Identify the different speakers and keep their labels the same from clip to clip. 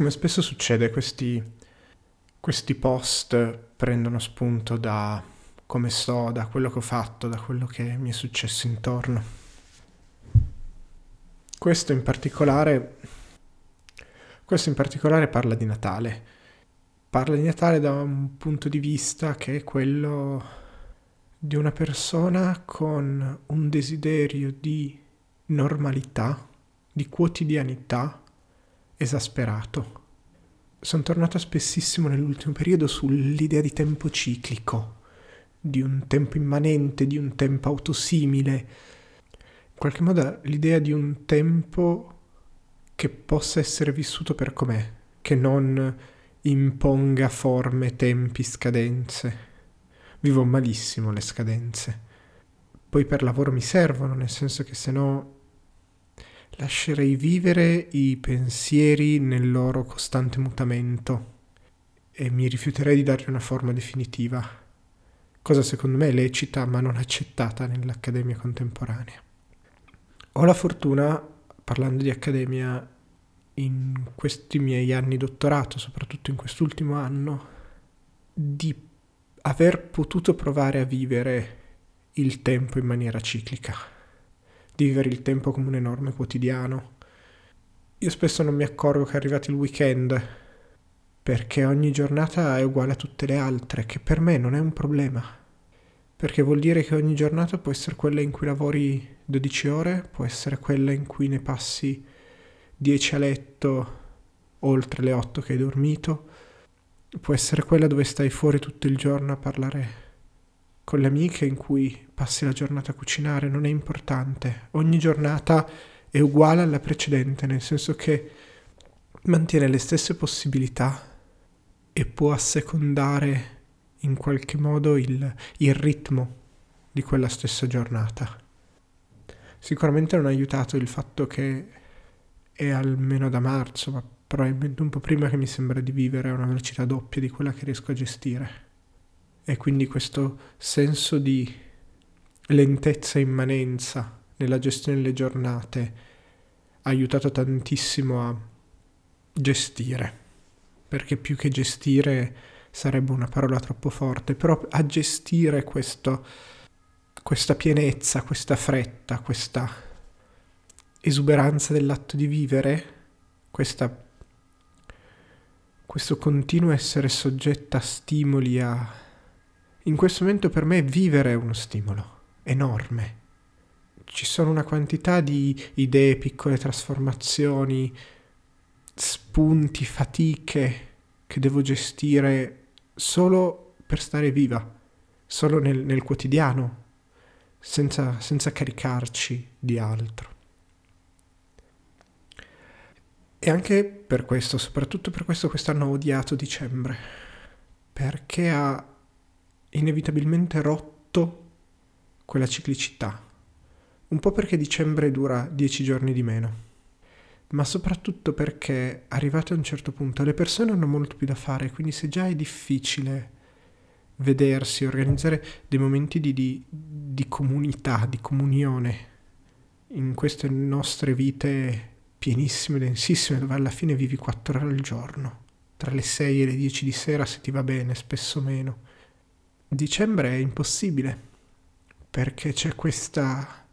Speaker 1: Come spesso succede, questi, questi post prendono spunto da come sto, da quello che ho fatto, da quello che mi è successo intorno. Questo in particolare, questo in particolare parla di Natale. Parla di Natale da un punto di vista che è quello di una persona con un desiderio di normalità, di quotidianità esasperato. Sono tornato spessissimo nell'ultimo periodo sull'idea di tempo ciclico di un tempo immanente, di un tempo autosimile, in qualche modo l'idea di un tempo che possa essere vissuto per com'è, che non imponga forme, tempi, scadenze. Vivo malissimo le scadenze. Poi per lavoro mi servono, nel senso che se no lascerei vivere i pensieri nel loro costante mutamento e mi rifiuterei di dargli una forma definitiva cosa secondo me lecita ma non accettata nell'Accademia contemporanea. Ho la fortuna, parlando di Accademia, in questi miei anni dottorato, soprattutto in quest'ultimo anno, di aver potuto provare a vivere il tempo in maniera ciclica, di vivere il tempo come un enorme quotidiano. Io spesso non mi accorgo che è arrivato il weekend perché ogni giornata è uguale a tutte le altre, che per me non è un problema. Perché vuol dire che ogni giornata può essere quella in cui lavori 12 ore, può essere quella in cui ne passi 10 a letto oltre le 8 che hai dormito, può essere quella dove stai fuori tutto il giorno a parlare con le amiche, in cui passi la giornata a cucinare, non è importante. Ogni giornata è uguale alla precedente, nel senso che mantiene le stesse possibilità e può assecondare in qualche modo il, il ritmo di quella stessa giornata. Sicuramente non ha aiutato il fatto che è almeno da marzo, ma probabilmente un po' prima che mi sembra di vivere a una velocità doppia di quella che riesco a gestire. E quindi questo senso di lentezza e immanenza nella gestione delle giornate ha aiutato tantissimo a gestire perché più che gestire sarebbe una parola troppo forte, però a gestire questo, questa pienezza, questa fretta, questa esuberanza dell'atto di vivere, questa, questo continuo essere soggetta a stimoli, a... in questo momento per me vivere è uno stimolo enorme. Ci sono una quantità di idee, piccole trasformazioni, spunti, fatiche che devo gestire solo per stare viva, solo nel, nel quotidiano, senza, senza caricarci di altro. E anche per questo, soprattutto per questo, quest'anno ho odiato dicembre, perché ha inevitabilmente rotto quella ciclicità. Un po' perché dicembre dura dieci giorni di meno ma soprattutto perché arrivate a un certo punto le persone hanno molto più da fare, quindi se già è difficile vedersi, organizzare dei momenti di, di, di comunità, di comunione in queste nostre vite pienissime, densissime, dove alla fine vivi quattro ore al giorno, tra le 6 e le 10 di sera se ti va bene, spesso meno. Dicembre è impossibile, perché c'è questa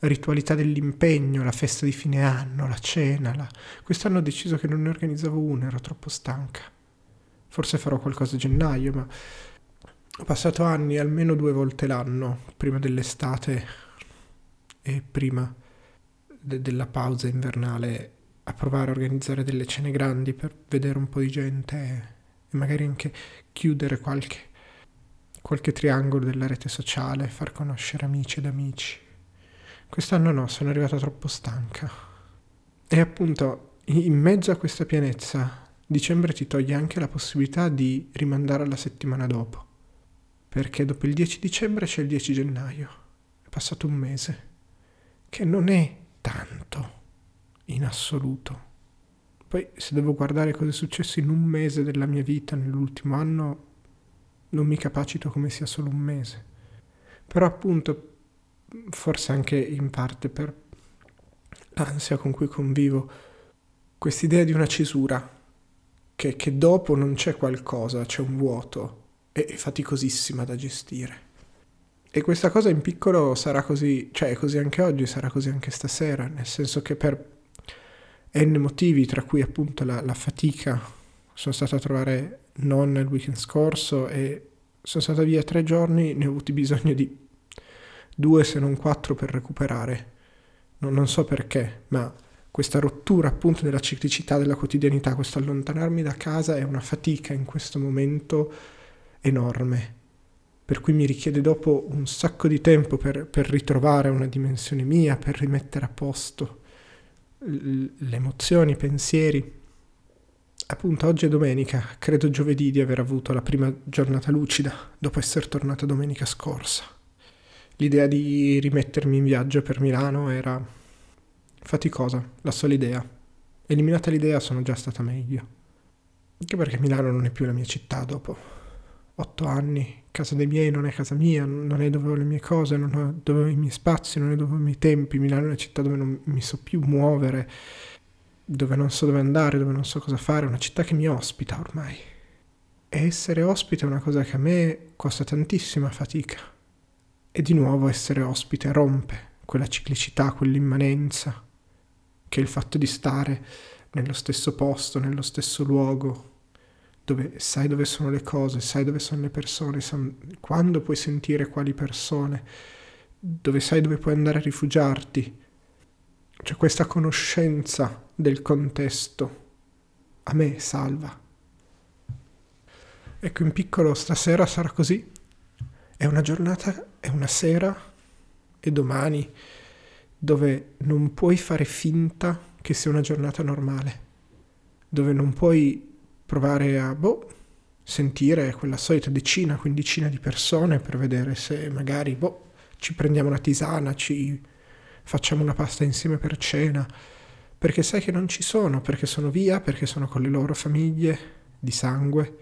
Speaker 1: ritualità dell'impegno, la festa di fine anno, la cena. La... Quest'anno ho deciso che non ne organizzavo una, ero troppo stanca. Forse farò qualcosa a gennaio, ma ho passato anni almeno due volte l'anno, prima dell'estate e prima de- della pausa invernale, a provare a organizzare delle cene grandi per vedere un po' di gente e, magari anche chiudere qualche, qualche triangolo della rete sociale, far conoscere amici ed amici. Quest'anno no, sono arrivata troppo stanca. E appunto, in mezzo a questa pienezza, dicembre ti toglie anche la possibilità di rimandare alla settimana dopo. Perché dopo il 10 dicembre c'è il 10 gennaio. È passato un mese. Che non è tanto, in assoluto. Poi, se devo guardare cosa è successo in un mese della mia vita nell'ultimo anno, non mi capacito come sia solo un mese. Però appunto forse anche in parte per l'ansia con cui convivo, quest'idea di una cesura, che, che dopo non c'è qualcosa, c'è un vuoto, è faticosissima da gestire. E questa cosa in piccolo sarà così, cioè è così anche oggi, sarà così anche stasera, nel senso che per n motivi, tra cui appunto la, la fatica, sono stato a trovare nonna il weekend scorso e sono stato via tre giorni, ne ho avuti bisogno di due se non quattro per recuperare. Non, non so perché, ma questa rottura appunto della ciclicità della quotidianità, questo allontanarmi da casa è una fatica in questo momento enorme, per cui mi richiede dopo un sacco di tempo per, per ritrovare una dimensione mia, per rimettere a posto le emozioni, i pensieri. Appunto, oggi è domenica, credo giovedì di aver avuto la prima giornata lucida dopo essere tornata domenica scorsa. L'idea di rimettermi in viaggio per Milano era faticosa, la sola idea. Eliminata l'idea sono già stata meglio. Anche perché Milano non è più la mia città dopo otto anni. Casa dei miei non è casa mia, non è dove ho le mie cose, non è dove ho i miei spazi, non è dove ho i miei tempi. Milano è una città dove non mi so più muovere dove non so dove andare, dove non so cosa fare, una città che mi ospita ormai. E essere ospite è una cosa che a me costa tantissima fatica. E di nuovo essere ospite rompe quella ciclicità, quell'immanenza, che è il fatto di stare nello stesso posto, nello stesso luogo, dove sai dove sono le cose, sai dove sono le persone, quando puoi sentire quali persone, dove sai dove puoi andare a rifugiarti. Cioè questa conoscenza del contesto a me salva. Ecco, in piccolo stasera sarà così. È una giornata, è una sera e domani dove non puoi fare finta che sia una giornata normale, dove non puoi provare a, boh, sentire quella solita decina, quindicina di persone per vedere se magari, boh, ci prendiamo una tisana, ci facciamo una pasta insieme per cena, perché sai che non ci sono, perché sono via, perché sono con le loro famiglie di sangue.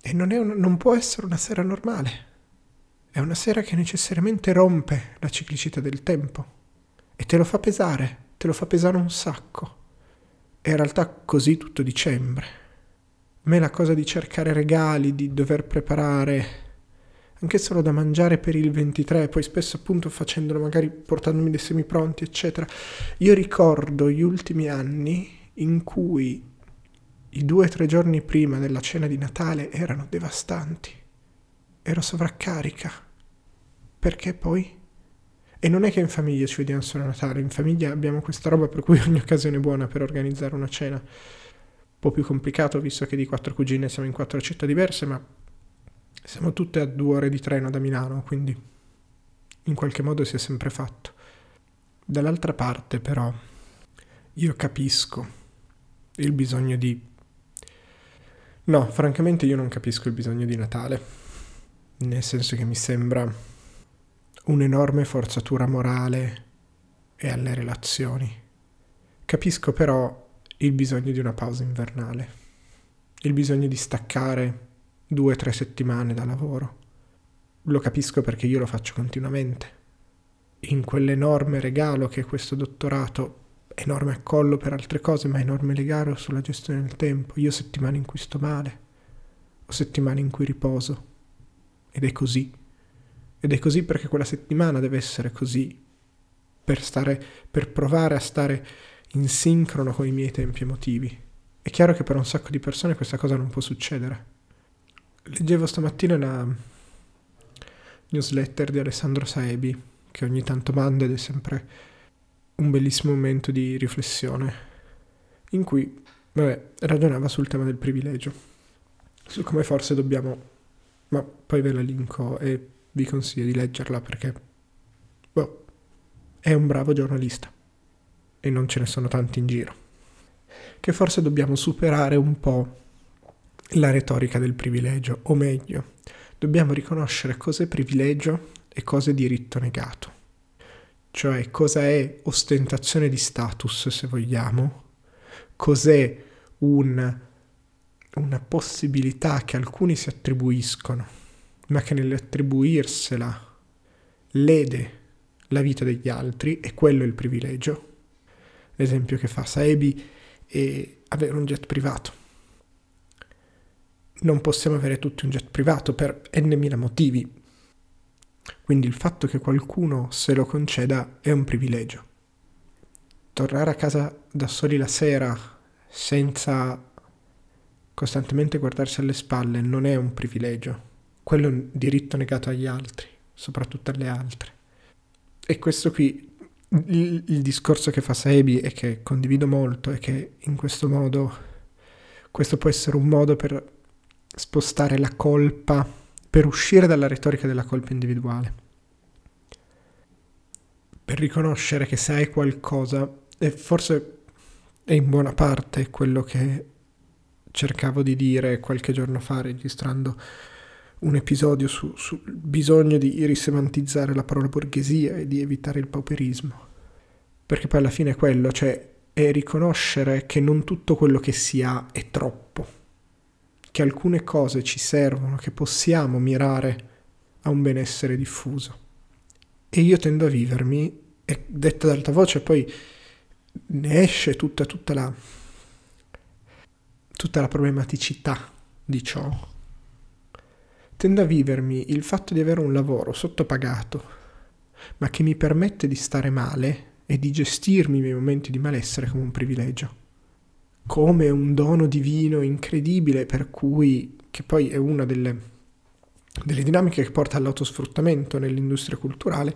Speaker 1: E non, un, non può essere una sera normale. È una sera che necessariamente rompe la ciclicità del tempo e te lo fa pesare, te lo fa pesare un sacco. E in realtà così tutto dicembre. A me la cosa di cercare regali, di dover preparare anche solo da mangiare per il 23, poi spesso appunto facendolo magari portandomi dei semi pronti, eccetera. Io ricordo gli ultimi anni in cui i due o tre giorni prima della cena di Natale erano devastanti. Ero sovraccarica. Perché poi? E non è che in famiglia ci vediamo solo a Natale, in famiglia abbiamo questa roba per cui ogni occasione è buona per organizzare una cena. Un po' più complicato visto che di quattro cugine siamo in quattro città diverse, ma siamo tutte a due ore di treno da Milano, quindi in qualche modo si è sempre fatto. Dall'altra parte, però, io capisco il bisogno di... No, francamente io non capisco il bisogno di Natale, nel senso che mi sembra un'enorme forzatura morale e alle relazioni. Capisco però il bisogno di una pausa invernale, il bisogno di staccare due o tre settimane da lavoro. Lo capisco perché io lo faccio continuamente. In quell'enorme regalo che è questo dottorato, enorme accollo per altre cose, ma enorme legaro sulla gestione del tempo. Io ho settimane in cui sto male, ho settimane in cui riposo. Ed è così. Ed è così perché quella settimana deve essere così. Per stare, per provare a stare in sincrono con i miei tempi emotivi. È chiaro che per un sacco di persone questa cosa non può succedere. Leggevo stamattina la newsletter di Alessandro Saebi, che ogni tanto manda ed è sempre un bellissimo momento di riflessione, in cui vabbè, ragionava sul tema del privilegio, su come forse dobbiamo, ma poi ve la linko e vi consiglio di leggerla perché boh, è un bravo giornalista e non ce ne sono tanti in giro, che forse dobbiamo superare un po' la retorica del privilegio, o meglio, dobbiamo riconoscere cos'è privilegio e cos'è diritto negato. Cioè cosa è ostentazione di status, se vogliamo, cos'è un, una possibilità che alcuni si attribuiscono, ma che nell'attribuirsela lede la vita degli altri, e quello è il privilegio. L'esempio che fa Saebi è avere un jet privato non possiamo avere tutti un jet privato per n motivi. Quindi il fatto che qualcuno se lo conceda è un privilegio. Tornare a casa da soli la sera senza costantemente guardarsi alle spalle non è un privilegio, quello è un diritto negato agli altri, soprattutto alle altre. E questo qui, il, il discorso che fa Sebi e che condivido molto è che in questo modo, questo può essere un modo per spostare la colpa, per uscire dalla retorica della colpa individuale, per riconoscere che se hai qualcosa, e forse è in buona parte quello che cercavo di dire qualche giorno fa registrando un episodio sul su bisogno di risemantizzare la parola borghesia e di evitare il pauperismo. Perché poi alla fine è quello, cioè è riconoscere che non tutto quello che si ha è troppo, che alcune cose ci servono, che possiamo mirare a un benessere diffuso. E io tendo a vivermi, e detta ad alta voce poi ne esce tutta, tutta la tutta la problematicità di ciò. Tendo a vivermi il fatto di avere un lavoro sottopagato, ma che mi permette di stare male e di gestirmi i miei momenti di malessere come un privilegio, come un dono divino incredibile per cui, che poi è una delle, delle dinamiche che porta all'autosfruttamento nell'industria culturale,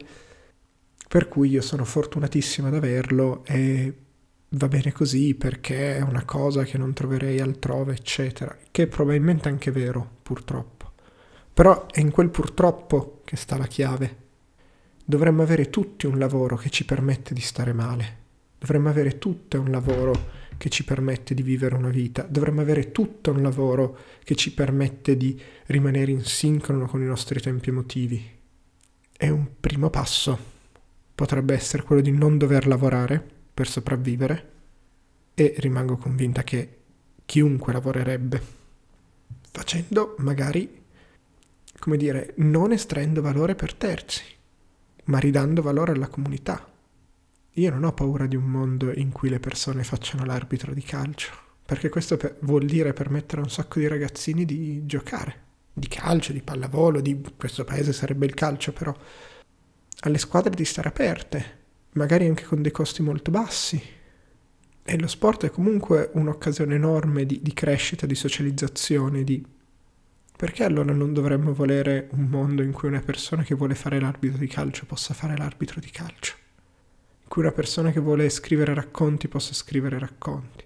Speaker 1: per cui io sono fortunatissimo ad averlo e va bene così perché è una cosa che non troverei altrove, eccetera, che è probabilmente anche vero, purtroppo. Però è in quel purtroppo che sta la chiave. Dovremmo avere tutti un lavoro che ci permette di stare male. Dovremmo avere tutti un lavoro che ci permette di vivere una vita. Dovremmo avere tutto un lavoro che ci permette di rimanere in sincrono con i nostri tempi emotivi. E un primo passo potrebbe essere quello di non dover lavorare per sopravvivere e rimango convinta che chiunque lavorerebbe facendo magari, come dire, non estraendo valore per terzi, ma ridando valore alla comunità. Io non ho paura di un mondo in cui le persone facciano l'arbitro di calcio, perché questo per, vuol dire permettere a un sacco di ragazzini di giocare, di calcio, di pallavolo, di questo paese sarebbe il calcio, però alle squadre di stare aperte, magari anche con dei costi molto bassi. E lo sport è comunque un'occasione enorme di, di crescita, di socializzazione, di... Perché allora non dovremmo volere un mondo in cui una persona che vuole fare l'arbitro di calcio possa fare l'arbitro di calcio? In cui una persona che vuole scrivere racconti possa scrivere racconti?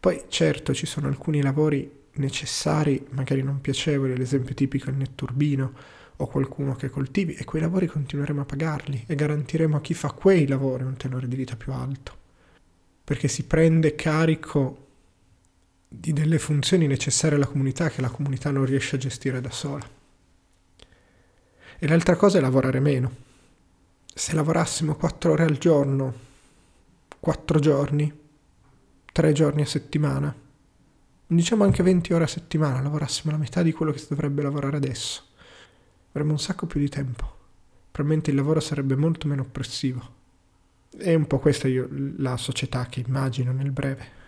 Speaker 1: Poi certo ci sono alcuni lavori necessari, magari non piacevoli, l'esempio tipico è il netturbino, o qualcuno che coltivi e quei lavori continueremo a pagarli e garantiremo a chi fa quei lavori un tenore di vita più alto, perché si prende carico di delle funzioni necessarie alla comunità che la comunità non riesce a gestire da sola. E l'altra cosa è lavorare meno. Se lavorassimo quattro ore al giorno, quattro giorni, tre giorni a settimana, diciamo anche 20 ore a settimana, lavorassimo la metà di quello che si dovrebbe lavorare adesso avremmo un sacco più di tempo. Probabilmente il lavoro sarebbe molto meno oppressivo. È un po' questa io, la società che immagino nel breve.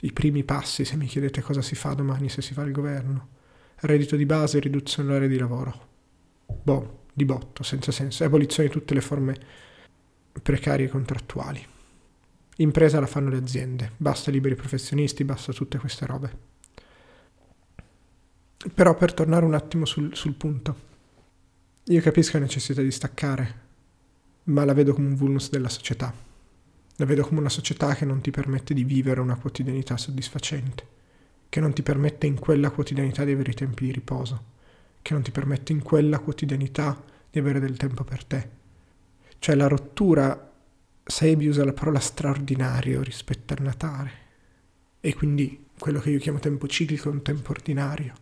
Speaker 1: I primi passi, se mi chiedete cosa si fa domani se si fa il governo. Reddito di base riduzione dell'area di lavoro. Boh, di botto, senza senso. Abolizione di tutte le forme precarie contrattuali. Impresa la fanno le aziende. Basta liberi professionisti, basta tutte queste robe. Però per tornare un attimo sul, sul punto. Io capisco la necessità di staccare, ma la vedo come un vulnus della società. La vedo come una società che non ti permette di vivere una quotidianità soddisfacente, che non ti permette in quella quotidianità di avere i tempi di riposo, che non ti permette in quella quotidianità di avere del tempo per te. Cioè la rottura, Sebi usa la parola straordinario rispetto al Natale, e quindi quello che io chiamo tempo ciclico è un tempo ordinario.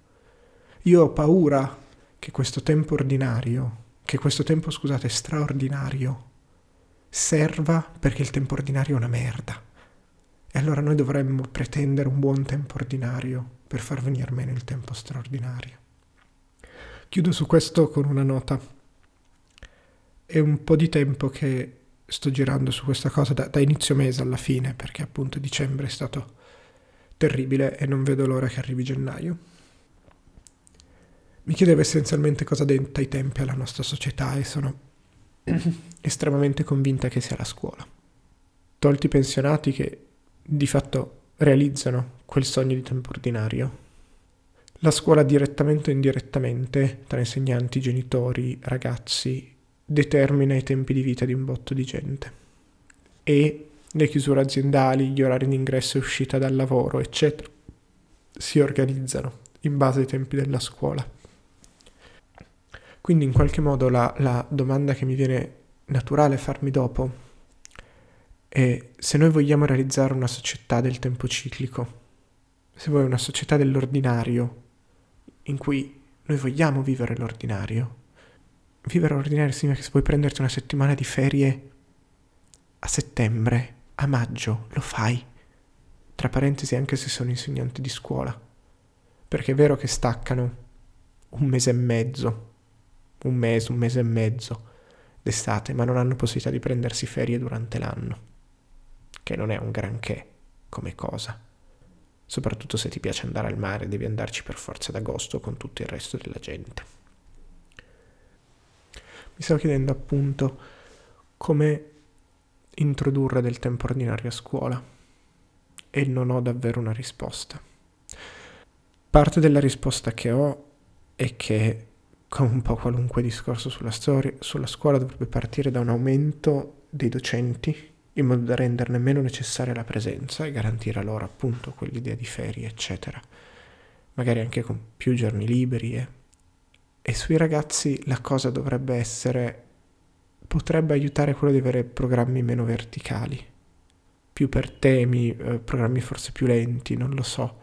Speaker 1: Io ho paura che questo tempo ordinario, che questo tempo, scusate, straordinario, serva perché il tempo ordinario è una merda. E allora noi dovremmo pretendere un buon tempo ordinario per far venire meno il tempo straordinario. Chiudo su questo con una nota. È un po' di tempo che sto girando su questa cosa da, da inizio mese alla fine, perché appunto dicembre è stato terribile e non vedo l'ora che arrivi gennaio mi chiedevo essenzialmente cosa denta i tempi alla nostra società e sono estremamente convinta che sia la scuola. Tolti pensionati che di fatto realizzano quel sogno di tempo ordinario, la scuola direttamente o indirettamente, tra insegnanti, genitori, ragazzi, determina i tempi di vita di un botto di gente. E le chiusure aziendali, gli orari di ingresso e uscita dal lavoro, eccetera, si organizzano in base ai tempi della scuola. Quindi in qualche modo la, la domanda che mi viene naturale farmi dopo è se noi vogliamo realizzare una società del tempo ciclico, se vuoi una società dell'ordinario, in cui noi vogliamo vivere l'ordinario, vivere l'ordinario significa che se puoi prenderti una settimana di ferie a settembre, a maggio, lo fai. Tra parentesi anche se sono insegnante di scuola. Perché è vero che staccano un mese e mezzo un mese, un mese e mezzo d'estate, ma non hanno possibilità di prendersi ferie durante l'anno, che non è un granché come cosa. Soprattutto se ti piace andare al mare, devi andarci per forza d'agosto con tutto il resto della gente. Mi stavo chiedendo appunto come introdurre del tempo ordinario a scuola e non ho davvero una risposta. Parte della risposta che ho è che come un po' qualunque discorso sulla, storia, sulla scuola dovrebbe partire da un aumento dei docenti in modo da renderne meno necessaria la presenza e garantire loro appunto quell'idea di ferie, eccetera. Magari anche con più giorni liberi. Eh. E sui ragazzi la cosa dovrebbe essere, potrebbe aiutare quello di avere programmi meno verticali, più per temi, eh, programmi forse più lenti, non lo so,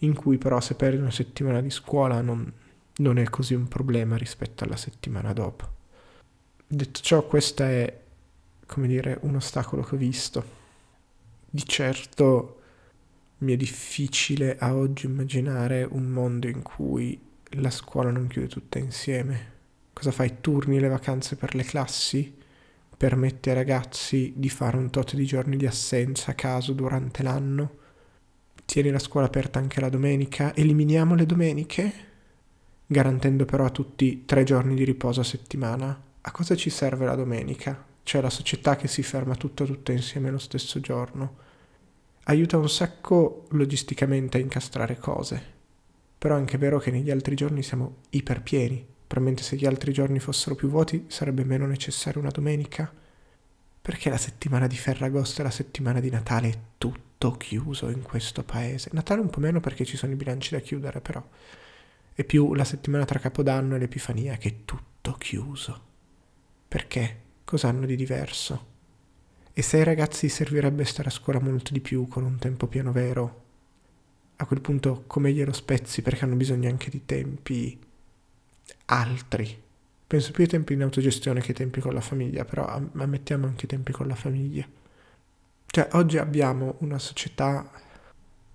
Speaker 1: in cui però se perdi una settimana di scuola non, non è così un problema rispetto alla settimana dopo. Detto ciò, questo è, come dire, un ostacolo che ho visto. Di certo mi è difficile a oggi immaginare un mondo in cui la scuola non chiude tutta insieme. Cosa fai? Turni le vacanze per le classi? Permetti ai ragazzi di fare un tot di giorni di assenza a caso durante l'anno? Tieni la scuola aperta anche la domenica? Eliminiamo le domeniche? garantendo però a tutti tre giorni di riposo a settimana. A cosa ci serve la domenica? Cioè la società che si ferma tutta tutta insieme lo stesso giorno. Aiuta un sacco logisticamente a incastrare cose. Però è anche vero che negli altri giorni siamo iperpieni. Probabilmente se gli altri giorni fossero più vuoti sarebbe meno necessaria una domenica. Perché la settimana di Ferragosto e la settimana di Natale è tutto chiuso in questo paese? Natale un po' meno perché ci sono i bilanci da chiudere, però e più la settimana tra Capodanno e l'Epifania che è tutto chiuso. Perché? Cosa hanno di diverso? E se ai ragazzi servirebbe stare a scuola molto di più con un tempo pieno vero, a quel punto come glielo spezzi perché hanno bisogno anche di tempi altri. Penso più ai tempi in autogestione che ai tempi con la famiglia, però ammettiamo anche i tempi con la famiglia. Cioè, oggi abbiamo una società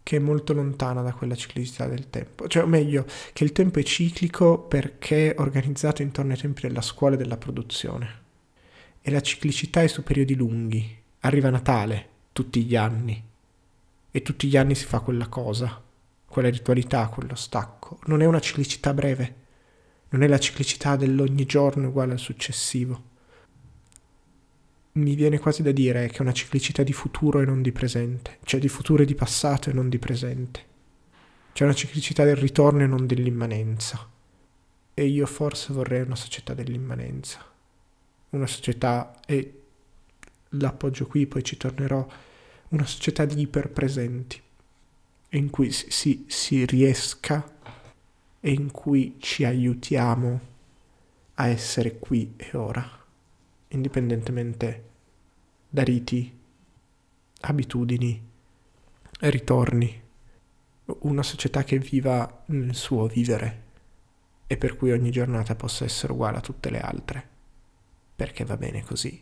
Speaker 1: che è molto lontana da quella ciclicità del tempo. Cioè, o meglio, che il tempo è ciclico perché è organizzato intorno ai tempi della scuola e della produzione. E la ciclicità è su periodi lunghi. Arriva Natale tutti gli anni. E tutti gli anni si fa quella cosa, quella ritualità, quello stacco. Non è una ciclicità breve. Non è la ciclicità dell'ogni giorno uguale al successivo mi viene quasi da dire che è una ciclicità di futuro e non di presente, cioè di futuro e di passato e non di presente. C'è una ciclicità del ritorno e non dell'immanenza. E io forse vorrei una società dell'immanenza. Una società, e l'appoggio qui, poi ci tornerò, una società di iperpresenti, in cui si, si riesca e in cui ci aiutiamo a essere qui e ora indipendentemente da riti, abitudini, ritorni, una società che viva nel suo vivere e per cui ogni giornata possa essere uguale a tutte le altre, perché va bene così.